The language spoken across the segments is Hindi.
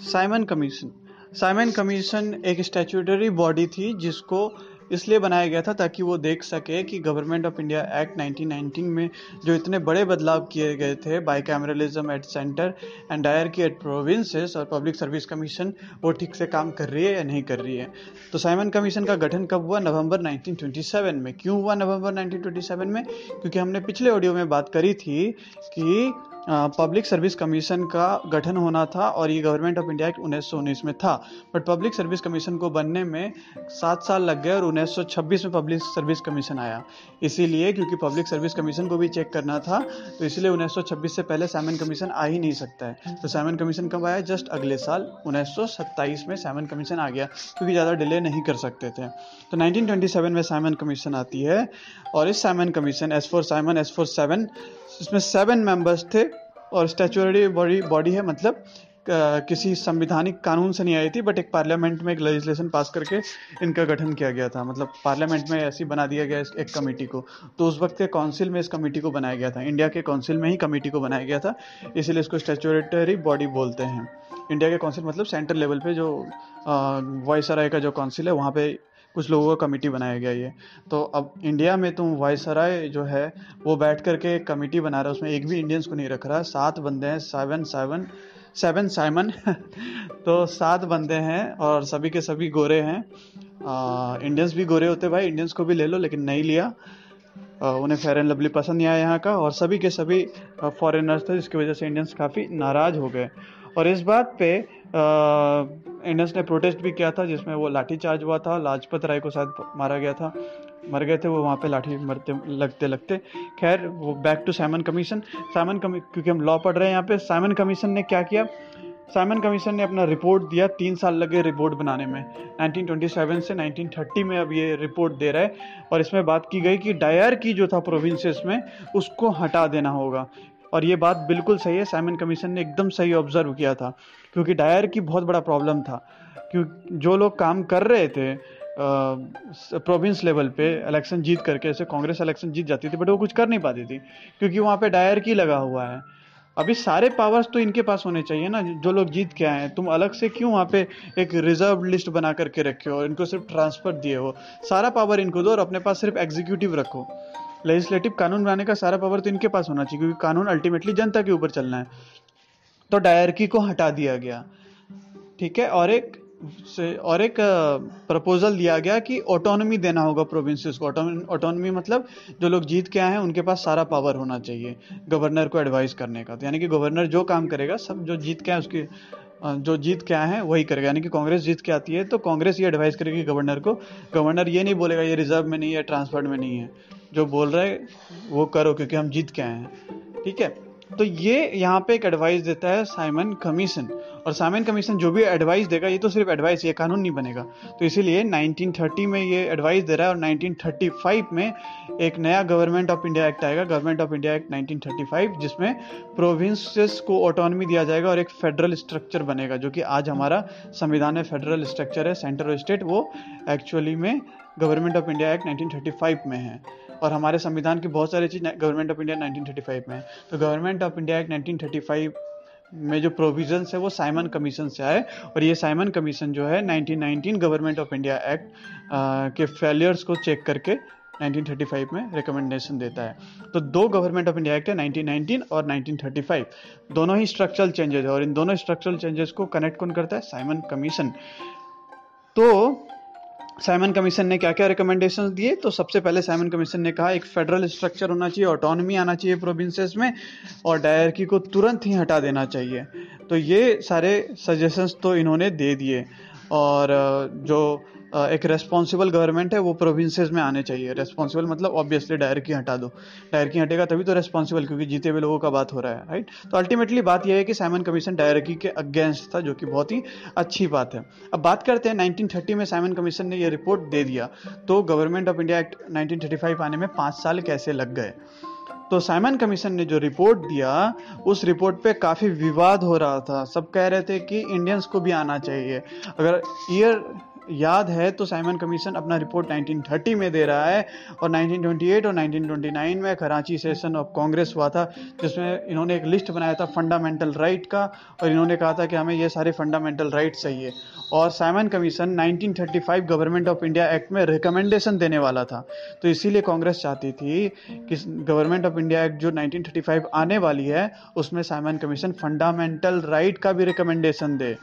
साइमन कमीशन साइमन कमीशन एक स्टैचूटरी बॉडी थी जिसको इसलिए बनाया गया था ताकि वो देख सके कि गवर्नमेंट ऑफ़ इंडिया एक्ट 1919 में जो इतने बड़े बदलाव किए गए थे bicameralism at centre and dyarchy at provinces और पब्लिक सर्विस कमीशन वो ठीक से काम कर रही है या नहीं कर रही है? तो साइमन कमीशन का गठन कब हुआ? नवंबर 1927 में। क्यों हुआ नवंबर 1927 में? क्योंकि हमने पिछले ऑडियो में बात करी थी कि पब्लिक सर्विस कमीशन का गठन होना था और ये गवर्नमेंट ऑफ़ इंडिया एक्ट उन्नीस सौ उन्नीस में था। बट पब्लिक सर्विस कमीशन को बनने में सात साल लग गए और 1926 में पब्लिक सर्विस कमीशन आया। इसीलिए क्योंकि पब्लिक सर्विस कमीशन को भी चेक करना था तो इसलिए 1926 से पहले सैमन कमीशन आ ही नहीं सकता है। तो सैमन कमीशन कब आया? जस्ट अगले साल, उन्नीस सौ सत्ताईस में सैमन कमीशन आ गया, क्योंकि ज़्यादा डिले नहीं कर सकते थे। तो नाइनटीन में सैमन कमीशन आती है, और इस Simon commission S for Simon S for seven इसमें सेवन मेंबर्स थे और स्टैचुरी बॉडी बॉडी है मतलब किसी संविधानिक कानून से नहीं आई थी बट एक पार्लियामेंट में एक लेजिस्लेशन पास करके इनका गठन किया गया था। मतलब पार्लियामेंट में ऐसी बना दिया गया एक कमेटी को। तो उस वक्त के काउंसिल में इस कमेटी को बनाया गया था। इंडिया के काउंसिल में ही कमेटी को बनाया गया था। इसीलिए इसको स्टेचुटरी बॉडी बोलते हैं। इंडिया के काउंसिल मतलब सेंट्रल लेवल पे जो वॉइस का जो काउंसिल है, वहाँ पे कुछ लोगों का कमेटी बनाया गया ये। तो अब इंडिया में तुम वायसराय जो है वो बैठ करके कमेटी बना रहा है उसमें एक भी इंडियंस को नहीं रख रहा। सात बंदे हैं सेवन सेवन सेवन साइमन तो सात बंदे हैं और सभी के सभी गोरे हैं। इंडियंस भी गोरे होते भाई इंडियंस को भी ले लो लेकिन नहीं लिया। आ, उन्हें फेयर एंड लवली पसंद नहीं आया यहाँ का। और सभी के सभी फॉरेनर्स थे जिसकी वजह से इंडियंस काफ़ी नाराज़ हो गए। और इस बात पे इंडियंस ने प्रोटेस्ट भी किया था, जिसमें वो लाठी चार्ज हुआ था, लाजपत राय को साथ मारा गया था। मर गए थे वो वहाँ पे लाठी मरते, लगते लगते। खैर, वो back to Simon commission Simon कमी क्योंकि हम लॉ पढ़ रहे हैं यहाँ पे साइमन कमीशन ने क्या किया? साइमन कमीशन ने अपना रिपोर्ट दिया तीन साल लगे रिपोर्ट बनाने में। 1927 से 1930 में अब ये रिपोर्ट दे रहा है। और इसमें बात की गई कि डायर की जो था प्रोविंसेस में, उसको हटा देना होगा। और ये बात बिल्कुल सही है साइमन कमीशन ने एकदम सही ऑब्ज़र्व किया था, क्योंकि डायर की बहुत बड़ा प्रॉब्लम था। क्योंकि जो लोग काम कर रहे थे प्रोविंस लेवल पे इलेक्शन जीत करके, ऐसे कांग्रेस इलेक्शन जीत जाती थी बट वो कुछ कर नहीं पाती थी, क्योंकि वहाँ पे डायर की लगा हुआ है। अभी सारे पावर्स तो इनके पास होने चाहिए ना, जो लोग जीत के आए हैं। तुम अलग से क्यों वहाँ पे एक रिज़र्व लिस्ट बना करके रखे हो, इनको सिर्फ़ ट्रांसफ़र दिए हो? सारा पावर इनको दो और अपने पास सिर्फ़ एग्जीक्यूटिव रखो। लेजिस्लेटिव कानून बनाने का सारा पावर तो इनके पास होना चाहिए, क्योंकि कानून अल्टीमेटली जनता के ऊपर चलना है। तो डायरकी को हटा दिया गया। ठीक है? और एक से, और एक प्रपोजल दिया गया कि ऑटोनॉमी देना होगा प्रोविंसेस को। ऑटोनॉमी मतलब जो लोग जीत के आए हैं, उनके पास सारा पावर होना चाहिए गवर्नर को एडवाइस करने का। तो यानी कि गवर्नर जो काम करेगा, सब जो जीत के आए, उसकी जो जीत के आए हैं, वही करेगा। यानी कि कांग्रेस जीत के आती है तो कांग्रेस ये एडवाइस करेगी गवर्नर को। गवर्नर ये नहीं बोलेगा, ये रिज़र्व में नहीं है ट्रांसफ़र में नहीं है। जो बोल रहे वो करो क्योंकि हम जीत के आए हैं। ठीक है? तो ये यहाँ पे एक एडवाइस देता है साइमन कमीशन और साइमन कमीशन जो भी एडवाइस देगा, ये तो सिर्फ़ एडवाइस ये कानून नहीं बनेगा। तो इसीलिए 1930 में ये एडवाइस दे रहा है और 1935 में एक नया गवर्नमेंट ऑफ़ इंडिया एक्ट आएगा गवर्नमेंट ऑफ़ इंडिया एक्ट 1935 जिसमें प्रोविंसेस को ऑटोनमी दिया जाएगा और एक फेडरल स्ट्रक्चर बनेगा, जो कि आज हमारा संविधान में फेडरल स्ट्रक्चर है सेंटर और स्टेट वो एक्चुअली में गवर्नमेंट ऑफ़ इंडिया एक्ट 1935 में है। और हमारे संविधान की बहुत सारी चीज़ गवर्नमेंट ऑफ़ इंडिया 1935 में है। तो गवर्नमेंट ऑफ़ इंडिया एक्ट 1935 में जो प्रोविज़न है, वो साइमन कमीशन से आए और ये साइमन कमीशन जो है 1919 गवर्नमेंट ऑफ़ इंडिया एक्ट के फेलियर्स को चेक करके 1935 में रिकमेंडेशन देता है। तो दो गवर्नमेंट ऑफ़ इंडिया एक्ट है 1919 और 1935 दोनों ही स्ट्रक्चरल चेंजेस है और इन दोनों स्ट्रक्चरल चेंजेस को कनेक्ट कौन करता है? साइमन कमीशन तो साइमन कमीशन ने क्या क्या रिकमेंडेशन दिए? तो सबसे पहले साइमन कमीशन ने कहा, एक फेडरल स्ट्रक्चर होना चाहिए ऑटोनमी आना चाहिए प्रोविंसेस में, और डायरकी को तुरंत ही हटा देना चाहिए। तो ये सारे सजेशंस तो इन्होंने दे दिए। और, जो एक रेस्पॉन्सिबल गवर्नमेंट है, वो प्रोविंसेस में आने चाहिए। रेस्पॉन्सिबल मतलब ऑब्वियसली डायरकी हटा दो। डायरकी हटेगा तभी तो रेस्पॉन्सिबल क्योंकि जीते हुए लोगों का बात हो रहा है राइट तो अल्टीमेटली बात यह है कि साइमन कमीशन डायरकी के अगेंस्ट था, जो कि बहुत ही अच्छी बात है। अब बात करते हैं 1930 में साइमन कमीशन ने यह रिपोर्ट दे दिया। तो गवर्नमेंट ऑफ़ इंडिया एक्ट 1935 आने में पाँच साल कैसे लग गए? तो साइमन कमीशन ने जो रिपोर्ट दिया, उस रिपोर्ट पे काफ़ी विवाद हो रहा था। सब कह रहे थे कि इंडियंस को भी आना चाहिए। अगर ईयर याद है तो साइमन कमीशन अपना रिपोर्ट 1930 में दे रहा है और 1928 और 1929 में कराची सेशन ऑफ़ कांग्रेस हुआ था, जिसमें इन्होंने एक लिस्ट बनाया था फंडामेंटल राइट का और इन्होंने कहा था कि हमें ये सारे फंडामेंटल राइट चाहिए। और Simon commission 1935 government of India act में रिकमेंडेशन देने वाला था। तो इसीलिए कांग्रेस चाहती थी कि गवर्नमेंट ऑफ़ इंडिया एक्ट जो 1935 आने वाली है, उसमें साइमन कमीशन फंडामेंटल राइट का भी रिकमेंडेशन दे।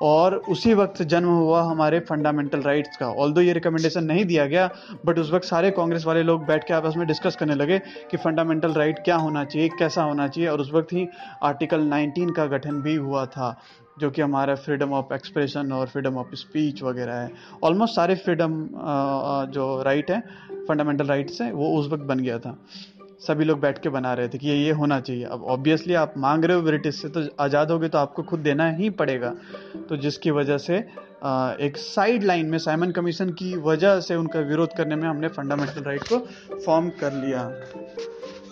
और उसी वक्त जन्म हुआ हमारे फंडामेंटल राइट्स का। ऑल ये रिकमेंडेशन नहीं दिया गया बट उस वक्त सारे कांग्रेस वाले लोग बैठ के आपस में डिस्कस करने लगे कि फंडामेंटल राइट क्या होना चाहिए, कैसा होना चाहिए, और उस वक्त ही आर्टिकल 19 का गठन भी हुआ था, जो कि हमारा फ्रीडम ऑफ़ एक्सप्रेशन और फ्रीडम ऑफ़ स्पीच वगैरह है। ऑलमोस्ट सारे फ्रीडम जो राइट है फंडामेंटल राइट्स हैं, वो उस वक्त बन गया था। सभी लोग बैठ के बना रहे थे कि ये ये होना चाहिए। अब ऑब्वियसली आप मांग रहे हो ब्रिटिश से तो आज़ाद हो गए तो आपको खुद देना ही पड़ेगा। तो जिसकी वजह से एक साइड लाइन में साइमन कमीशन की वजह से उनका विरोध करने में हमने फंडामेंटल राइट को फॉर्म कर लिया।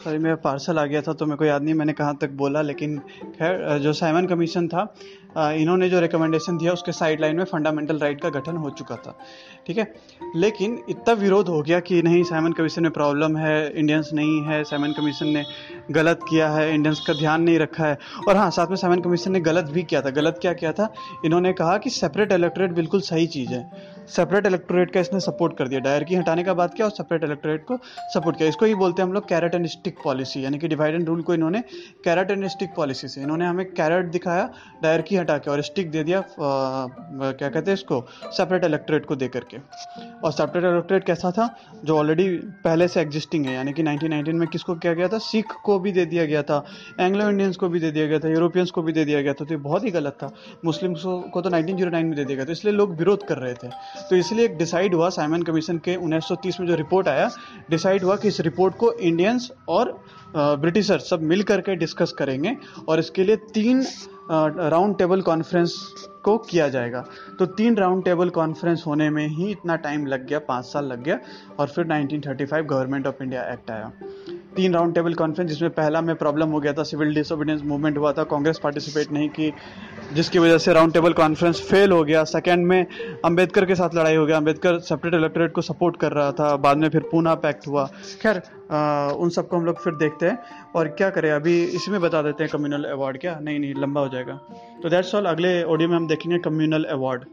सॉरी मेरा पार्सल आ गया था तो मेरे को याद नहीं, मैंने कहाँ तक बोला, लेकिन खैर जो साइमन कमीशन था इन्होंने जो रिकमेंडेशन दिया, उसके साइड लाइन में फंडामेंटल राइट का गठन हो चुका था, ठीक है? लेकिन इतना विरोध हो गया कि नहीं साइमन कमीशन में प्रॉब्लम है इंडियंस नहीं है साइमन कमीशन ने गलत किया है इंडियंस का ध्यान नहीं रखा है, और हाँ साथ में साइमन कमीशन ने गलत भी किया था। गलत क्या किया था? इन्होंने कहा कि सेपरेट इलेक्टोरेट बिल्कुल सही चीज़ है। सेपरेट इलेक्टोरेट का इसने सपोर्ट कर दिया। डायर की हटाने का बात किया, और सेपरेट इलेक्टोरेट को सपोर्ट किया। इसको ही बोलते हैं हम लोग कैरेट एंड स्टिक पॉलिसी यानी कि डिवाइड एंड रूल को इन्होंने कैरेट एंड स्टिक पॉलिसी से इन्होंने हमें कैरेट दिखाया डायर की हटा के और स्टिक दे दिया आ, क्या कहते हैं इसको सेपरेट इलेक्टोरेट को दे करके और सेपरेट इलेक्टोरेट कैसा था? जो ऑलरेडी पहले से एग्जिस्टिंग है यानी कि 1919 में किसको किया गया था? सिख को भी दे दिया गया था एंग्लो इंडियंस को भी दे दिया गया था यूरोपियंस को भी दे दिया गया था तो ये बहुत ही गलत था। मुस्लिम्स को तो 1909 में दे दिया गया था इसलिए लोग विरोध कर रहे थे। तो इसलिए एक डिसाइड हुआ साइमन कमीशन के उन्नीस सौ तीस में जो रिपोर्ट आया डिसाइड हुआ कि इस रिपोर्ट को इंडियंस और ब्रिटिशर सब मिल करके डिस्कस करेंगे और इसके लिए तीन राउंड टेबल कॉन्फ्रेंस को किया जाएगा। तो तीन राउंड टेबल कॉन्फ्रेंस होने में ही इतना टाइम लग गया, पाँच साल लग गया और फिर 1935 गवर्नमेंट ऑफ़ इंडिया एक्ट आया। तीन राउंड टेबल कॉन्फ्रेंस जिसमें पहला में प्रॉब्लम हो गया था सिविल डिसोबीडियंस मूवमेंट हुआ था, कांग्रेस पार्टिसिपेट नहीं की, जिसकी वजह से राउंड टेबल कॉन्फ्रेंस फेल हो गया। सेकेंड में अंबेडकर के साथ लड़ाई हो गया। अंबेडकर सेपरेट इलेक्टोरेट को सपोर्ट कर रहा था। बाद में फिर पूना पैक्ट हुआ। खैर उन सबको हम लोग फिर देखते हैं। और क्या करें, अभी इसमें बता देते हैं कम्युनल अवार्ड क्या? नहीं नहीं, लंबा हो जाएगा। तो दैट्स ऑल अगले ऑडियो में हम देखेंगे कम्युनल अवार्ड